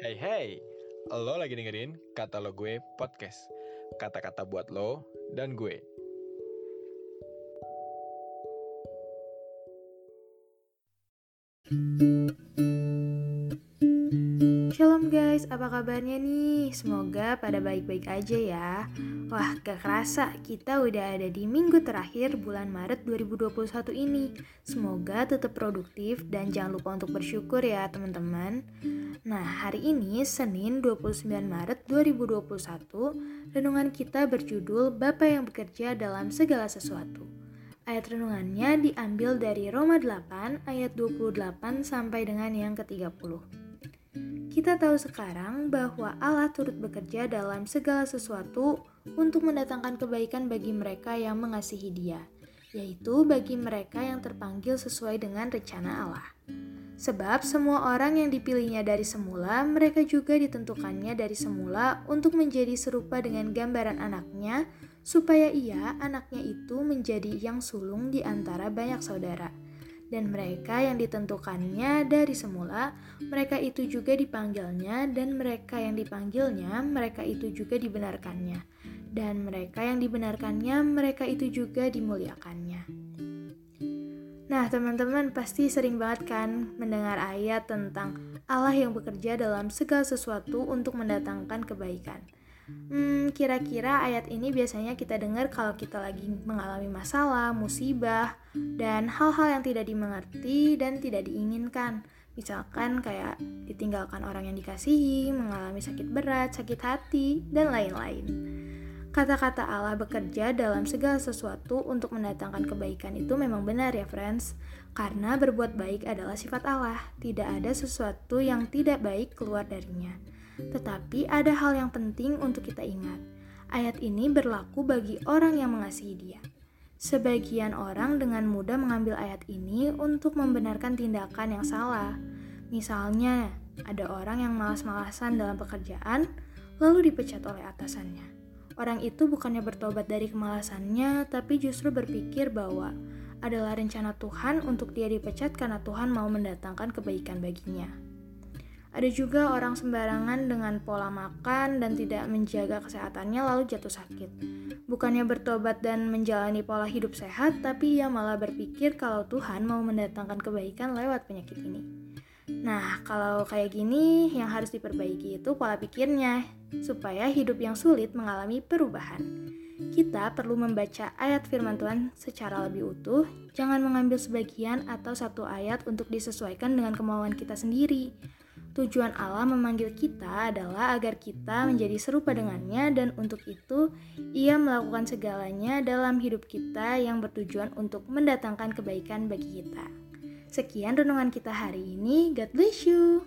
Hey hey, lo lagi dengerin kata lo gue podcast. Kata-kata buat lo dan gue. Shalom guys, apa kabarnya nih? Semoga pada baik-baik aja ya. Wah, gak kerasa kita udah ada di minggu terakhir bulan Maret 2021 ini. Semoga tetap produktif dan jangan lupa untuk bersyukur ya teman-teman. Nah, hari ini Senin 29 Maret 2021, renungan kita berjudul Bapa yang bekerja dalam segala sesuatu. Ayat renungannya diambil dari Roma 8 ayat 28 sampai dengan yang ke-30. Kita tahu sekarang bahwa Allah turut bekerja dalam segala sesuatu untuk mendatangkan kebaikan bagi mereka yang mengasihi Dia, yaitu bagi mereka yang terpanggil sesuai dengan rencana Allah. Sebab semua orang yang dipilihnya dari semula, mereka juga ditentukannya dari semula untuk menjadi serupa dengan gambaran anaknya, supaya ia, anaknya itu, menjadi yang sulung di antara banyak saudara dan mereka yang ditentukannya dari semula, mereka itu juga dipanggilnya, dan mereka yang dipanggilnya, mereka itu juga dibenarkannya, dan mereka yang dibenarkannya, mereka itu juga dimuliakannya. Nah, teman-teman pasti sering banget kan mendengar ayat tentang Allah yang bekerja dalam segala sesuatu untuk mendatangkan kebaikan. Hmm, kira-kira ayat ini biasanya kita dengar kalau kita lagi mengalami masalah, musibah, dan hal-hal yang tidak dimengerti dan tidak diinginkan. Misalkan kayak ditinggalkan orang yang dikasihi, mengalami sakit berat, sakit hati, dan lain-lain. Kata-kata Allah bekerja dalam segala sesuatu untuk mendatangkan kebaikan itu memang benar ya friends Karena berbuat baik adalah sifat Allah Tidak ada sesuatu yang tidak baik keluar darinya tetapi ada hal yang penting untuk kita ingat. Ayat ini berlaku bagi orang yang mengasihi Dia. Sebagian orang dengan mudah mengambil ayat ini untuk membenarkan tindakan yang salah. Misalnya, ada orang yang malas-malasan dalam pekerjaan, lalu dipecat oleh atasannya. Orang itu bukannya bertobat dari kemalasannya, tapi justru berpikir bahwa adalah rencana Tuhan untuk dia dipecat karena Tuhan mau mendatangkan kebaikan baginya. Ada juga orang sembarangan dengan pola makan dan tidak menjaga kesehatannya lalu jatuh sakit. Bukannya bertobat dan menjalani pola hidup sehat, tapi ia malah berpikir kalau Tuhan mau mendatangkan kebaikan lewat penyakit ini. Nah, kalau kayak gini, yang harus diperbaiki itu pola pikirnya, supaya hidup yang sulit mengalami perubahan. Kita perlu membaca ayat firman Tuhan secara lebih utuh, jangan mengambil sebagian atau satu ayat untuk disesuaikan dengan kemauan kita sendiri Tujuan Allah memanggil kita adalah agar kita menjadi serupa dengannya dan untuk itu ia melakukan segalanya dalam hidup kita yang bertujuan untuk mendatangkan kebaikan bagi kita. Sekian renungan kita hari ini. God bless you.